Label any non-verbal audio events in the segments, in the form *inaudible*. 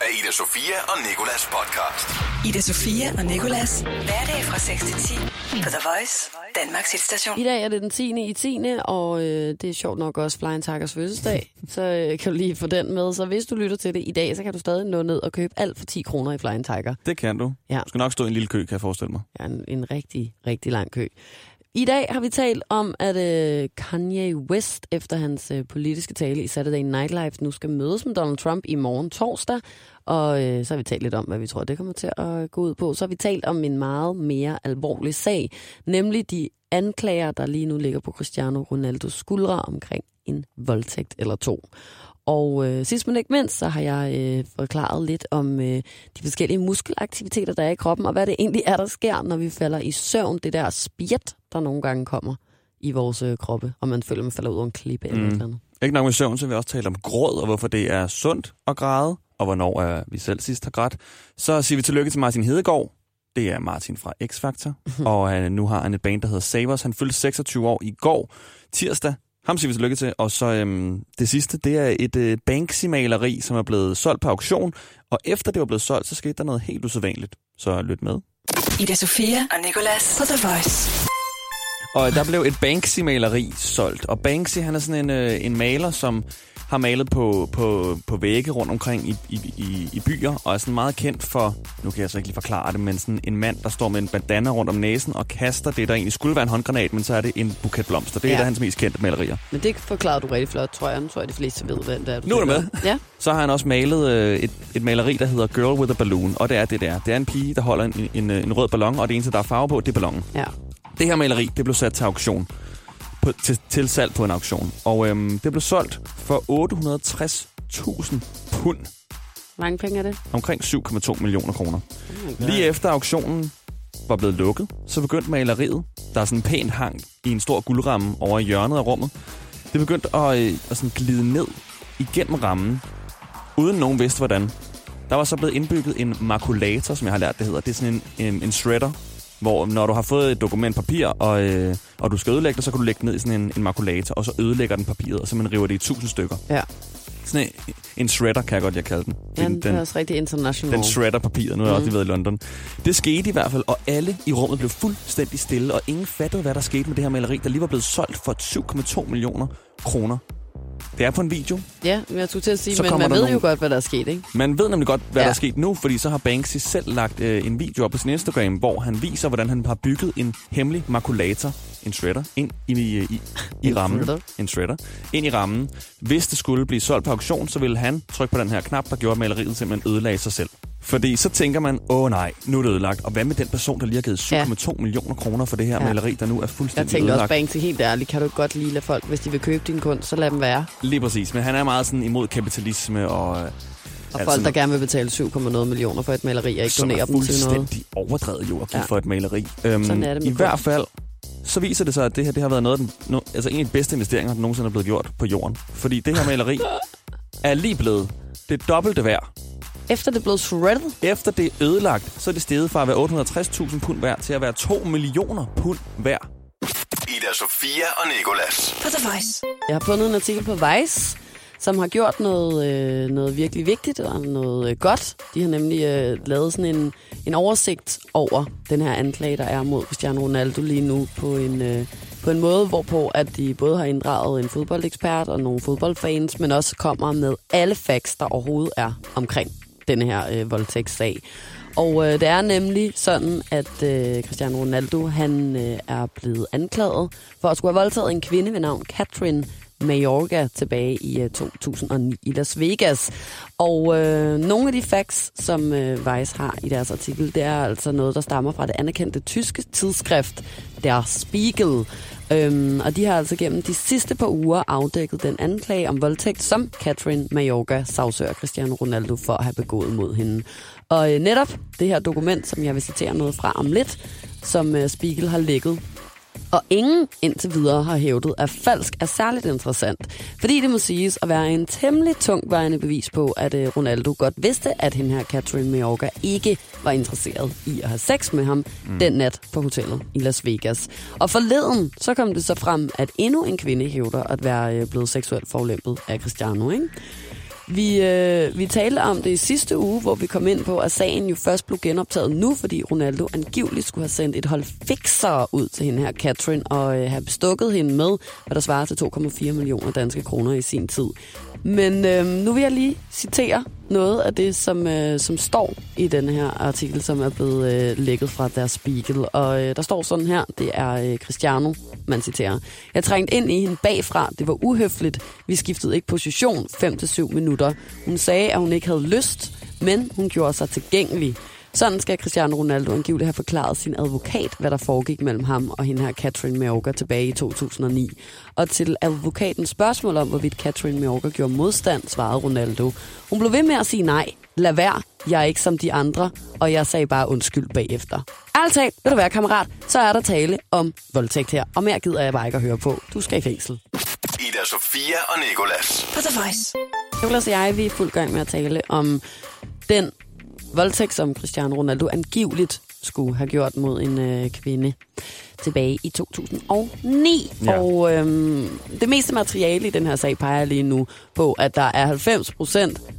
af Ida Sofia og Nikolas podcast. Ida Sofia og Nikolas. Hverdag fra 6 til 10 på The Voice, Danmarks hitstation. I dag er det den 10. i 10. og øh, det er sjovt nok også Flying Tigers fødselsdag, *laughs* så øh, kan du lige få den med. Så hvis du lytter til det i dag, så kan du stadig nå ned og købe alt for 10 kroner i Flying Tiger. Det kan du. Ja. Du skal nok stå i en lille kø, kan jeg forestille mig. Ja, en, en rigtig, rigtig lang kø. I dag har vi talt om, at øh, Kanye West efter hans øh, politiske tale i Saturday Night Live nu skal mødes med Donald Trump i morgen torsdag. Og øh, så har vi talt lidt om, hvad vi tror, det kommer til at gå ud på. Så har vi talt om en meget mere alvorlig sag, nemlig de anklager, der lige nu ligger på Cristiano Ronaldos skuldre omkring en voldtægt eller to. Og øh, sidst men ikke mindst, så har jeg øh, forklaret lidt om øh, de forskellige muskelaktiviteter, der er i kroppen, og hvad det egentlig er, der sker, når vi falder i søvn. Det der spjæt, der nogle gange kommer i vores øh, kroppe, og man føler, man falder ud over en klippe mm. eller et eller andet. Ikke nok med søvn, så vil vi også tale om gråd, og hvorfor det er sundt at græde, og hvornår er vi selv sidst har grædt. Så siger vi tillykke til Martin Hedegaard. Det er Martin fra X-Factor, og øh, nu har han et band, der hedder Savers. Han fyldte 26 år i går, tirsdag. Ham siger vi tillykke til. Og så øhm, det sidste, det er et øh, Banksy-maleri, som er blevet solgt på auktion. Og efter det var blevet solgt, så skete der noget helt usædvanligt. Så lyt med. Ida Sofia og Nikolas på The Voice. Og der blev et Banksy-maleri solgt. Og Banksy, han er sådan en, øh, en maler, som har malet på, på, på vægge rundt omkring i, i, i, i byer, og er sådan meget kendt for, nu kan jeg så ikke lige forklare det, men sådan en mand, der står med en bandana rundt om næsen og kaster det, der egentlig skulle være en håndgranat, men så er det en buket blomster. Det er Ja. et af hans mest kendte malerier. Men det forklarede du rigtig flot, tror jeg. Nu tror jeg, de fleste ved, hvad det er. Nu er du med. Ja. Så har han også malet øh, et, et maleri, der hedder Girl with a Balloon, og det er det der. Det er en pige, der holder en, en, en rød ballon, og det eneste, der er farve på, det er ballonen. ja. Det her maleri, det blev sat til auktion. På, til, til salg på en auktion. Og øhm, det blev solgt for 860.000 pund. Mange penge er det? Omkring 7,2 millioner kroner. Oh. Lige efter auktionen var blevet lukket, så begyndte maleriet, der er sådan pænt hang i en stor guldramme over i hjørnet af rummet, det begyndte at, øh, at sådan glide ned igennem rammen, uden nogen vidste hvordan. Der var så blevet indbygget en makulator, som jeg har lært, det hedder. Det er sådan en, en, en shredder, hvor når du har fået et dokument papir, og, øh, og du skal ødelægge det, så kan du lægge det ned i sådan en, en makulator, og så ødelægger den papiret, og så man river det i tusind stykker. Ja. Sådan en, en shredder, kan jeg godt jeg kalde den. Ja, Den- det er også rigtig international. den shredder papiret. Nu har jeg også lige været i London. Det skete i hvert fald, og alle i rummet blev fuldstændig stille, og ingen fattede, hvad der skete med det her maleri, der lige var blevet solgt for 7,2 millioner kroner. Det er på en video. Ja, men jeg skulle til at sige, Så men man ved jo nogle- godt, hvad der er sket, ikke? Man ved nemlig godt, hvad Ja. der er sket nu, fordi så har Banksy selv lagt øh, en video op på sin Instagram, hvor han viser, hvordan han har bygget en hemmelig makulator, en shredder, ind i, i, i, i En rammen. En shredder. Ind i rammen. Hvis det skulle blive solgt på auktion, så ville han trykke på den her knap, der gjorde at maleriet simpelthen ødelagde sig selv. Fordi så tænker man, åh nej, nu er det ødelagt. Og hvad med den person, der lige har givet 7,2 Ja. millioner kroner for det her Ja. maleri, der nu er Jeg fuldstændig tænkte også, ødelagt? Banksy, helt ærligt, kan du godt lige lade folk, hvis de vil købe din kunst, så lad dem være. Lige præcis, men han er meget sådan imod kapitalisme og... øh, Og Altså, folk, der gerne vil betale 7,0 millioner for et maleri, og ikke som donere er dem til noget. fuldstændig overdrevet jo at give Ja. for et maleri. Øhm, Sådan er det I kunst. hvert fald, så viser det sig, at det her det har været noget af den, no, altså en af de bedste investeringer, der nogensinde er blevet gjort på jorden. Fordi det her maleri *laughs* er lige blevet det dobbelte værd. Efter det er blevet shredded, Efter det er ødelagt, så er det steget fra at være 860.000 pund værd til at være 2 millioner pund værd. Ida Sofia og Nikolas. På The Voice. Jeg har fundet en artikel på Vice, som har gjort noget, øh, noget virkelig vigtigt og noget øh, godt. De har nemlig øh, lavet sådan en, en oversigt over den her anklage, der er mod Cristiano Ronaldo lige nu på en, øh, på en måde, hvorpå at de både har inddraget en fodboldekspert og nogle fodboldfans, men også kommer med alle facts, der overhovedet er omkring den her øh, voldtægtssag. Og øh, det er nemlig sådan, at øh, Cristiano Ronaldo han øh, er blevet anklaget for at skulle have voldtaget en kvinde ved navn Catherine Majorga tilbage i øh, 2009 i Las Vegas. Og øh, nogle af de facts, som øh, Vice har i deres artikel, det er altså noget, der stammer fra det anerkendte tyske tidsskrift Der Spiegel. Øhm, og de har altså gennem de sidste par uger afdækket den anklage om voldtægt, som Catherine Mayorga sagsøger Cristiano Ronaldo for at have begået mod hende. Og øh, netop det her dokument, som jeg vil citere noget fra om lidt, som øh, Spiegel har lægget og ingen indtil videre har hævdet, at falsk er særligt interessant, fordi det må siges at være en temmelig tungvejende bevis på, at øh, Ronaldo godt vidste, at hende her Catherine Mayorga ikke var interesseret i at have sex med ham mm. den nat på hotellet i Las Vegas. Og forleden så kom det så frem, at endnu en kvinde hævder at være øh, blevet seksuelt forlæmpet af Cristiano, ikke? Vi, øh, vi talte om det i sidste uge, hvor vi kom ind på, at sagen jo først blev genoptaget nu, fordi Ronaldo angiveligt skulle have sendt et hold fixere ud til hende her, Catherine, og øh, have bestukket hende med, hvad der svarer til 2,4 millioner danske kroner i sin tid. Men øh, nu vil jeg lige citere noget af det, som, øh, som står i den her artikel, som er blevet øh, lækket fra deres Spiegel. Og øh, der står sådan her, det er øh, Cristiano, man citerer. Jeg trængte ind i hende bagfra, det var uhøfligt. Vi skiftede ikke position 5-7 minutter. Hun sagde, at hun ikke havde lyst, men hun gjorde sig tilgængelig. Sådan skal Cristiano Ronaldo angiveligt have forklaret sin advokat, hvad der foregik mellem ham og hende her Catherine Meoga tilbage i 2009. Og til advokatens spørgsmål om, hvorvidt Catherine Meoga gjorde modstand, svarede Ronaldo. Hun blev ved med at sige nej. Lad være. Jeg er ikke som de andre. Og jeg sagde bare undskyld bagefter. Ærligt talt, vil du være kammerat, så er der tale om voldtægt her. Og mere gider jeg bare ikke at høre på. Du skal i fængsel. Ida Sofia og Nikolas. På The Voice. Nicolas og jeg vi er fuld gang med at tale om den voldtægt, som Cristiano Ronaldo angiveligt skulle have gjort mod en øh, kvinde tilbage i 2009. Ja. Og øhm, det meste materiale i den her sag peger lige nu på, at der er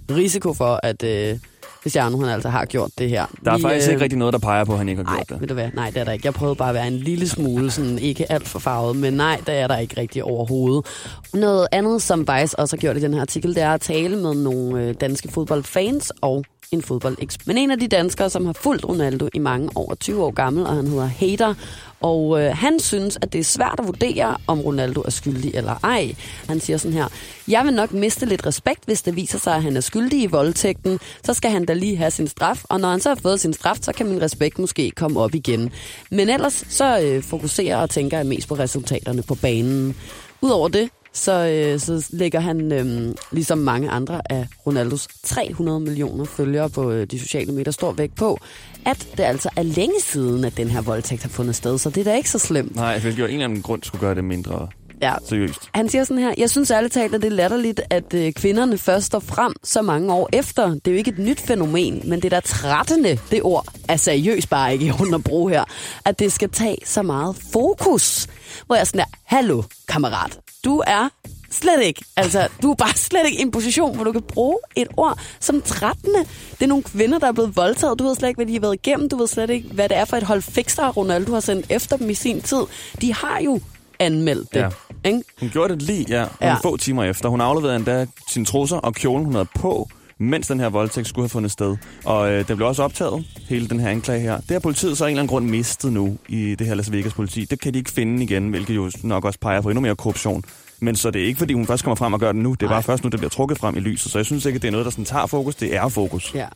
90% risiko for, at øh, Cristiano han altså har gjort det her. Der er Vi, faktisk øh, ikke rigtig noget, der peger på, at han ikke har Nej, gjort det. ved du hvad? Nej, det er der ikke. Jeg prøvede bare at være en lille smule, sådan ikke alt for farvet, men nej, det er der ikke rigtig overhovedet. Noget andet, som Vice også har gjort i den her artikel, det er at tale med nogle øh, danske fodboldfans og en fodbold Men en af de danskere, som har fulgt Ronaldo i mange år, 20 år gammel, og han hedder Hater. Og øh, han synes, at det er svært at vurdere, om Ronaldo er skyldig eller ej. Han siger sådan her, jeg vil nok miste lidt respekt, hvis det viser sig, at han er skyldig i voldtægten. Så skal han da lige have sin straf, og når han så har fået sin straf, så kan min respekt måske komme op igen. Men ellers så øh, fokuserer og tænker jeg mest på resultaterne på banen. Udover det, så, øh, så lægger han, øh, ligesom mange andre af Ronaldos 300 millioner følgere på øh, de sociale medier, stor vægt på, at det altså er længe siden, at den her voldtægt har fundet sted, så det er da ikke så slemt. Nej, hvilket jo en eller anden grund skulle gøre det mindre Ja. seriøst. Han siger sådan her, jeg synes ærligt talt, at det er latterligt, at øh, kvinderne først står frem så mange år efter. Det er jo ikke et nyt fænomen, men det der trættende, det ord er seriøst bare ikke at bruge her, at det skal tage så meget fokus. Hvor jeg er sådan der, hallo kammerat, du er slet ikke, altså du er bare slet ikke i en position, hvor du kan bruge et ord som trættende. Det er nogle kvinder, der er blevet voldtaget, du ved slet ikke, hvad de har været igennem, du ved slet ikke, hvad det er for et hold fikser, Ronaldo har sendt efter dem i sin tid. De har jo anmeldt det. Ja. Ikke? Hun gjorde det lige, ja, Ja. få timer efter. Hun afleverede endda sine trusser og kjolen, hun havde på, mens den her voldtægt skulle have fundet sted. Og øh, den blev også optaget, hele den her anklage her. Det har politiet så af en eller anden grund mistet nu i det her Las Vegas politi. Det kan de ikke finde igen, hvilket jo nok også peger på endnu mere korruption. Men så det er ikke, fordi hun først kommer frem og gør det nu. Det er bare først nu, det bliver trukket frem i lyset. Så jeg synes ikke, at det er noget, der sådan tager fokus. Det er fokus. Ja.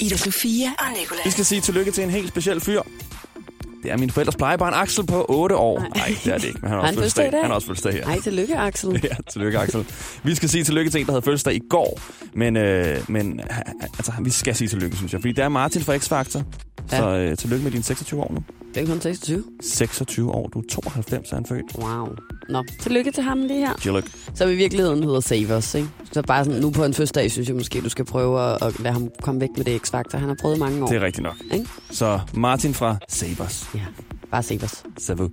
Ida Sofia og Vi Nicolas. skal sige tillykke til en helt speciel fyr. Det er min forældres plejebarn Axel på 8 år. Nej, det er det ikke, men han har også han fødselsdag? Han har også fødselsdag her. Hej, tillykke, Axel. *laughs* Ja, tillykke Axel. Vi skal sige tillykke til en, der havde fødselsdag i går. Men, øh, men ha- altså, vi skal sige tillykke, synes jeg. Fordi det er Martin fra X-Factor. Ja. Så øh, tillykke med dine 26 år nu. Det er kun 26. 26 år. Du er 92, er han født. Wow. Nå, tillykke til ham lige her. Tillykke. Som i virkeligheden hedder Save Us, ikke? Så bare sådan, nu på en fødselsdag, synes jeg måske, du skal prøve at, at lade ham komme væk med det X-Factor. Han har prøvet mange år. Det er rigtigt nok. Ikke? Så Martin fra Savers. Ja, bare Save Us. Savu.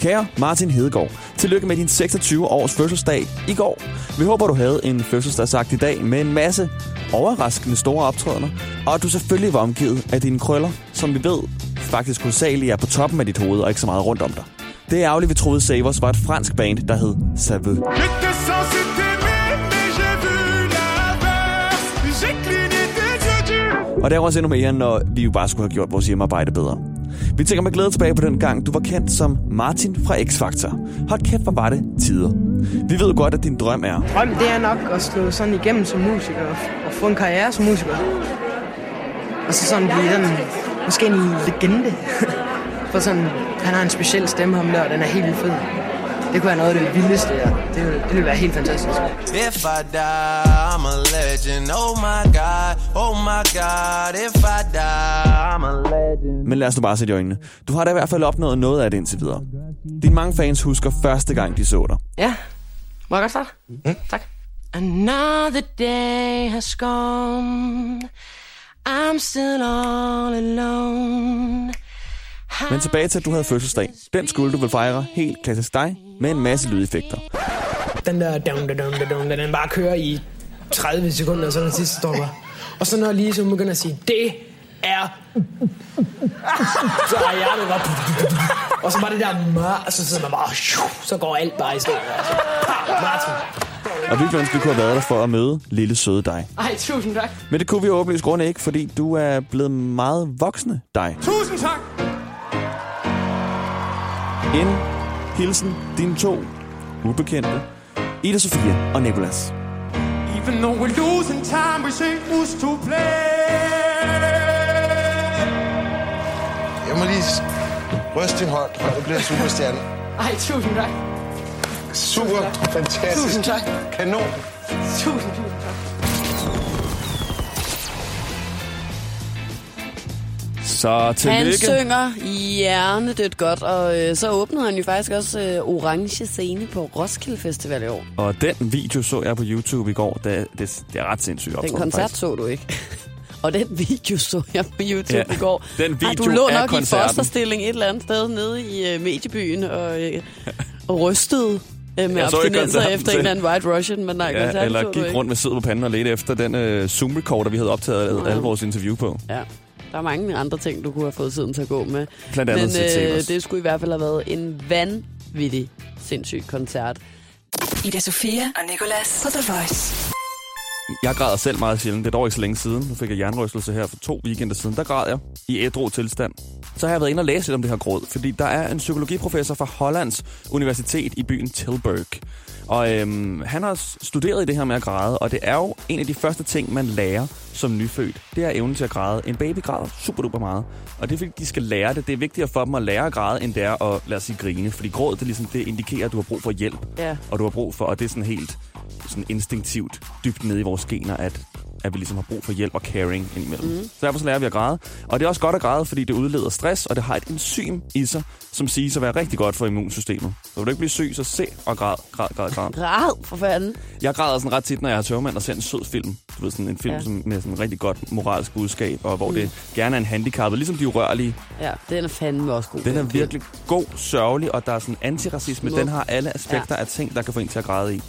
Kære Martin Hedegaard, tillykke med din 26 års fødselsdag i går. Vi håber, du havde en fødselsdagsagt i dag med en masse overraskende store optrædener, og at du selvfølgelig var omgivet af dine krøller, som vi ved faktisk hovedsageligt er på toppen af dit hoved og ikke så meget rundt om dig. Det er ærgerligt, vi troede Savers var et fransk band, der hed Saveux. Og det er også endnu mere, når vi jo bare skulle have gjort vores hjemmearbejde bedre. Vi tænker med glæde tilbage på den gang, du var kendt som Martin fra X-Factor. Hold kæft, hvor var det tider. Vi ved godt, at din drøm er, Drøm, det er nok at slå sådan igennem som musiker og, og få en karriere som musiker. Og så sådan blive den, måske en legende. *laughs* For sådan, han har en speciel stemme, ham der, og den er helt vildt fed. Det kunne være noget af det vildeste, ja. Det, ville- det ville være helt fantastisk. If I die, I'm a legend. Oh my god, oh my god. If I die, I'm a legend. men lad os nu bare sætte i øjnene. Du har da i hvert fald opnået noget af det indtil videre. Dine mange fans husker første gang, de så dig. Ja. Må jeg godt starte? Mm. Tak. Another day has gone. I'm still all alone. Men tilbage til, at du havde fødselsdag. Den skulle du vil fejre helt klassisk dig, med en masse lydeffekter. den der down, down, down, down, den bare kører i 30 sekunder, og så den sidste stopper. Og så når lige så begynder at sige, det er... Så er hjertet bare... Og så bare det der og så sidder man bare... Så går alt bare i stå. Altså. Martin. Og vi ønsker, vi kunne have været der for at møde lille søde dig. Ej, tusind tak. Men det kunne vi åbenlyst grunde ikke, fordi du er blevet meget voksne dig. Tusind tak. En hilsen dine to ubekendte, Ida Sofia og Nicolas. Even though we're losing time, we say us to play. Jeg må lige ryste din hånd, og du bliver superstjerne. Ej, tusind tak. Super, fantastisk. Tusind tak. Kanon. Tusind, tusind tak. Så Han tillykke. synger hjernedødt godt, og øh, så åbnede han jo faktisk også øh, Orange Scene på Roskilde Festival i år. Og den video så jeg på YouTube i går. Det, det, det er ret sindssygt Den optrådt, koncert faktisk. så du ikke. *laughs* og den video så jeg på YouTube Ja, i går. den Ej, video du lå nok i koncerten. fosterstilling et eller andet sted nede i øh, mediebyen og, øh, *laughs* og rystede øh, med Jeg så ikke abstinenser efter en eller anden White Russian, men nej, Ja, eller gik rundt med sæd på panden og ledte efter den øh, Zoom-recorder, vi havde optaget alle vores interview på. Ja, der er mange andre ting, du kunne have fået tiden til at gå med. Blandt andet Men til øh, det skulle i hvert fald have været en vanvittig, sindssyg koncert. Ida Sofia og Nicolas på The Voice. Jeg græder selv meget sjældent. Det er dog ikke så længe siden. Nu fik jeg jernrystelse her for to weekender siden. Der græd jeg i ædru tilstand. Så har jeg været inde og læse lidt om det her gråd, fordi der er en psykologiprofessor fra Hollands Universitet i byen Tilburg. Og øhm, han har studeret i det her med at græde, og det er jo en af de første ting, man lærer som nyfødt. Det er evnen til at græde. En baby græder super duper meget, og det er fordi, de skal lære det. Det er vigtigere for dem at lære at græde, end det er at lade sig grine. Fordi gråd, det, ligesom, det indikerer, at du har brug for hjælp Ja. og du har brug for, og det er sådan helt sådan instinktivt dybt nede i vores gener, at, at vi ligesom har brug for hjælp og caring indimellem. Mm. Så derfor så lærer vi at græde. Og det er også godt at græde, fordi det udleder stress, og det har et enzym i sig, som siges at være rigtig godt for immunsystemet. Så vil du ikke blive syg, så se og græd, græd, græd, græd. Græd, for fanden. Jeg græder sådan ret tit, når jeg har tørmand og ser en sød film. Du ved, sådan en film Ja. som, med sådan en rigtig godt moralsk budskab, og hvor mm. det gerne er en handicappet, ligesom de urørlige. Ja, den er fandme også god. Den er virkelig god, sørgelig, og der er sådan antiracisme. Smuk. Den har alle aspekter Ja. af ting, der kan få en til at græde i.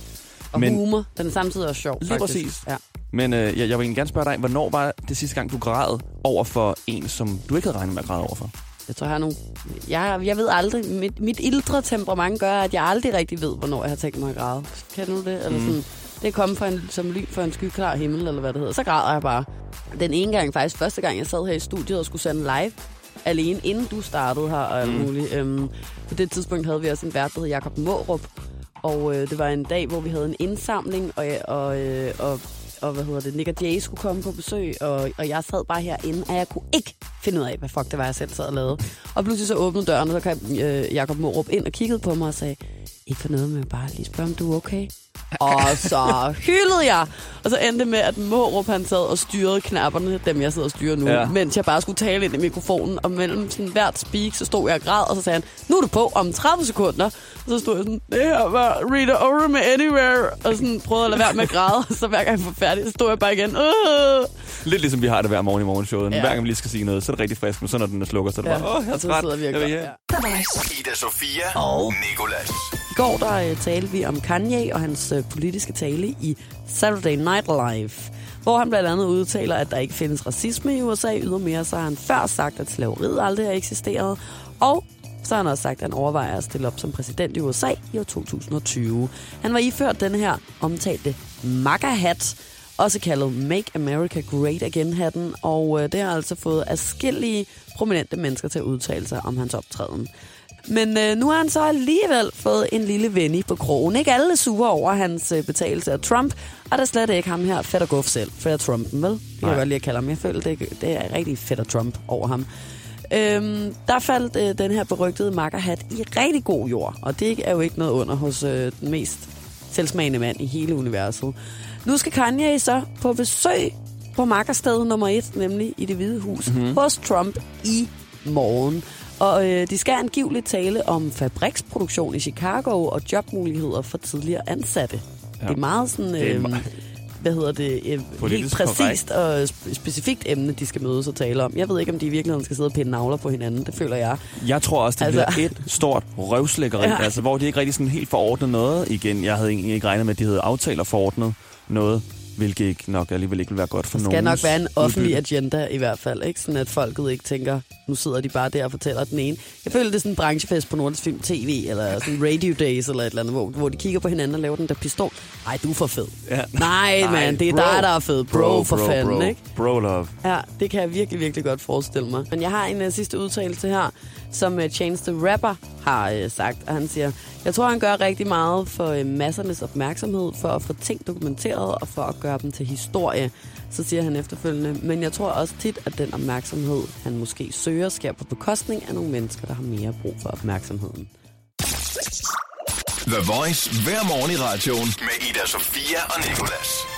Og Men- humor. Den er samtidig også sjov, Lige faktisk. præcis. Ja. Men øh, jeg, jeg vil egentlig gerne spørge dig, hvornår var det sidste gang, du græd over for en, som du ikke havde regnet med at græde over for? Jeg tror, jeg har nogle... Jeg, jeg ved aldrig... Mit, mit ildre temperament gør, at jeg aldrig rigtig ved, hvornår jeg har tænkt mig at græde. Kan du det? Eller Mm. sådan, det er kommet for en, som lyn for en skyklar himmel, eller hvad det hedder. Så græder jeg bare. Den ene gang, faktisk første gang, jeg sad her i studiet og skulle sende live, alene inden du startede her og alt Mm. muligt. Øhm, på det tidspunkt havde vi også en vært, der hed Jacob Mårup. Og øh, det var en dag, hvor vi havde en indsamling, og, og, øh, og, og hvad hedder det, Nick og Jay skulle komme på besøg, og, og jeg sad bare herinde, og jeg kunne ikke finde ud af, hvad fuck det var, jeg selv sad og lavede. Og pludselig så åbnede døren, og så kom øh, Jacob Morup ind og kiggede på mig og sagde, ikke for noget, men bare lige spørge, om du er okay. Og så hyldede jeg. Og så endte det med, at Mårup han sad og styrede knapperne, dem jeg sidder og styrer nu, Ja. mens jeg bare skulle tale ind i mikrofonen. Og mellem sådan hvert speak, så stod jeg og græd, og så sagde han, nu er du på om 30 sekunder. Og så stod jeg sådan, det her var Rita Ora med Anywhere, og sådan prøvede at lade være med at græde. Og så hver gang jeg var færdig, så stod jeg bare igen, øh. Lidt ligesom vi har det hver morgen i morgenshowet. Ja. Hver gang vi lige skal sige noget, så er det rigtig frisk, men så når den er slukker, så er det Ja, bare, åh, jeg er og så træt. sidder vi og Jeg ja. Ida Sofia og Nicolas. I går der uh, talte vi om Kanye og hans uh, politiske tale i Saturday Night Live, hvor han blandt andet udtaler, at der ikke findes racisme i USA. Ydermere så har han før sagt, at slaveriet aldrig har eksisteret. Og så har han også sagt, at han overvejer at stille op som præsident i USA i år 2020. Han var iført den her omtalte MAGA-hat, også kaldet Make America Great Again-hatten, og øh, det har altså fået afskillige prominente mennesker til at udtale sig om hans optræden. Men øh, nu har han så alligevel fået en lille venni på krogen. Ikke alle sure over hans øh, betalelse af Trump, og der er slet ikke ham her, Fedder Guff selv. Fedder Trumpen, vel? Det kan jeg godt lide at kalde ham. Jeg føler, det, det er rigtig Fedder Trump over ham. Øhm, der faldt øh, den her berygtede makkerhat i rigtig god jord, og det er jo ikke noget under hos øh, den mest selvsmagende mand i hele universet. Nu skal Kanye så på besøg på makkersted nummer et, nemlig i det hvide hus, mm-hmm. hos Trump i morgen. Og øh, de skal angiveligt tale om fabriksproduktion i Chicago og jobmuligheder for tidligere ansatte. Ja. Det er meget sådan... Det er Øh, me- hvad hedder det, et helt præcist og sp- specifikt emne, de skal mødes og tale om. Jeg ved ikke, om de i virkeligheden skal sidde og pinde navler på hinanden. Det føler jeg. Jeg tror også, det Altså- bliver et stort røvslækkeri, *laughs* Ja. altså, hvor de ikke rigtig sådan helt forordnet noget. Igen, jeg havde egentlig ikke regnet med, at de havde aftalt og forordnet noget, hvilket ikke nok alligevel ikke vil være godt for nogen. skal nok være en offentlig agenda i hvert fald, ikke? Sådan at folket ikke tænker, nu sidder de bare der og fortæller den ene. Jeg føler, det er sådan en branchefest på Nordisk Film TV, eller sådan Radio Days, eller et eller andet, hvor, hvor de kigger på hinanden og laver den der pistol. Nej, du er for fed. Ja. Nej, mand, det er bro. dig, der er fed. Bro, bro for bro, fanden, bro. ikke? Bro love. Ja, det kan jeg virkelig, virkelig godt forestille mig. Men jeg har en uh, sidste udtalelse her, som øh, Chance the Rapper har øh, sagt. Og han siger, jeg tror, han gør rigtig meget for øh, massernes opmærksomhed, for at få ting dokumenteret og for at gøre dem til historie. Så siger han efterfølgende, men jeg tror også tit, at den opmærksomhed, han måske søger, sker på bekostning af nogle mennesker, der har mere brug for opmærksomheden. The Voice hver morgen i radioen med Ida Sofia og Nicolas.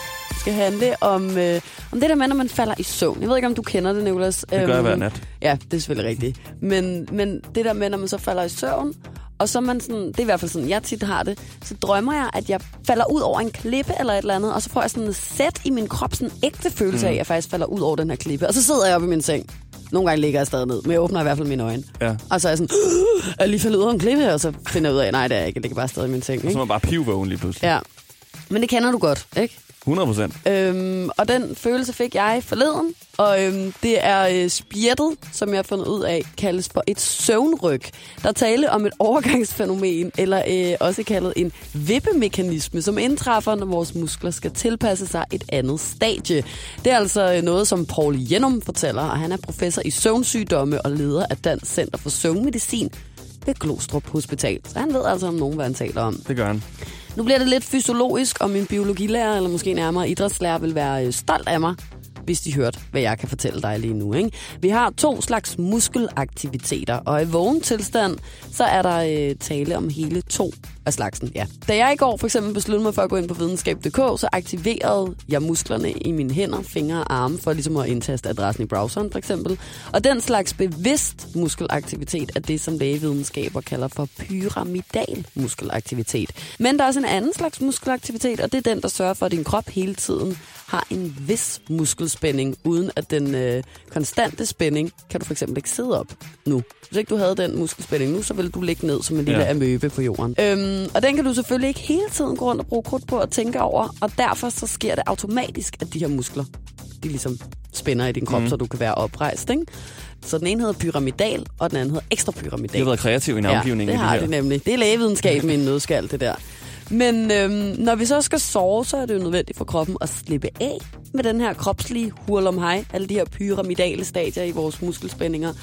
Det skal handle om, øh, om det der med, når man falder i søvn. Jeg ved ikke, om du kender det, Nicolas. Det gør jeg hver nat. Ja, det er selvfølgelig rigtigt. Men, men det der med, når man så falder i søvn, og så man sådan, det er i hvert fald sådan, jeg tit har det, så drømmer jeg, at jeg falder ud over en klippe eller et eller andet, og så får jeg sådan et sæt i min krop, sådan en ægte følelse af, at jeg faktisk falder ud over den her klippe. Og så sidder jeg oppe i min seng. Nogle gange ligger jeg stadig ned, men jeg åbner i hvert fald mine øjne. Ja. Og så er jeg sådan, er jeg lige faldet ud over en klippe, og så finder jeg ud af, nej, det er jeg ikke, jeg ligger bare stadig i min seng. Så er Ikke? man bare pivvågen lige pludselig. Ja. Men det kender du godt, ikke? 100 procent. Øhm, og den følelse fik jeg forleden, og øhm, det er øh, spjættet, som jeg har fundet ud af, kaldes for et søvnryg. Der er tale om et overgangsfænomen, eller øh, også kaldet en vippemekanisme, som indtræffer, når vores muskler skal tilpasse sig et andet stadie. Det er altså øh, noget, som Paul Jenum fortæller, og han er professor i søvnsygdomme og leder af Dansk Center for Søvnmedicin ved Glostrup Hospital. Så han ved altså om nogen, hvad han taler om. Det gør han. Nu bliver det lidt fysiologisk, og min biologilærer, eller måske nærmere idrætslærer, vil være øh, stolt af mig, hvis de hørte, hvad jeg kan fortælle dig lige nu. Ikke? Vi har to slags muskelaktiviteter, og i vågen tilstand, så er der øh, tale om hele to af slagsen. Ja. Da jeg i går for eksempel besluttede mig for at gå ind på videnskab.dk, så aktiverede jeg musklerne i mine hænder, fingre og arme, for ligesom at indtaste adressen i browseren for eksempel. Og den slags bevidst muskelaktivitet er det, som lægevidenskaber kalder for pyramidal muskelaktivitet. Men der er også en anden slags muskelaktivitet, og det er den, der sørger for, at din krop hele tiden har en vis muskelspænding, uden at den øh, konstante spænding kan du for eksempel ikke sidde op nu. Hvis ikke du havde den muskelspænding nu, så ville du ligge ned som en lille Ja. amøbe på jorden. Øhm, og den kan du selvfølgelig ikke hele tiden gå rundt og bruge krudt på at tænke over, og derfor så sker det automatisk, at de her muskler, de ligesom spænder i din krop, mm. så du kan være oprejst, ikke? Så den ene hedder pyramidal, og den anden hedder ekstra pyramidal. De har været kreative i navngivningen. Ja, det har her. det nemlig. Det er lægevidenskaben i en nødskal, det der. Men øhm, når vi så skal sove, så er det jo nødvendigt for kroppen at slippe af med den her kropslige hurlum hej, alle de her pyramidale stadier i vores muskelspændinger.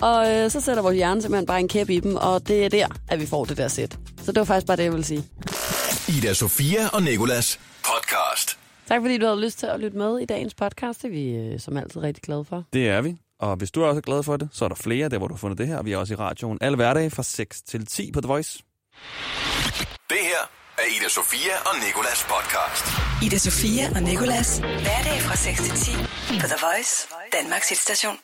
Og øh, så sætter vores hjerne simpelthen bare en kæp i dem, og det er der, at vi får det der sæt. Så det var faktisk bare det, jeg ville sige. Ida Sofia og Nicolas podcast. Tak fordi du havde lyst til at lytte med i dagens podcast. Det er vi øh, som altid rigtig glade for. Det er vi. Og hvis du er også glad for det, så er der flere der, hvor du har fundet det her. Vi er også i radioen alle hverdage fra 6 til 10 på The Voice. Det her er Ida Sofia og Nicolas podcast. Ida Sofia og Nicolas. Hverdag fra 6 til 10 på The Voice, Danmarks hitstation.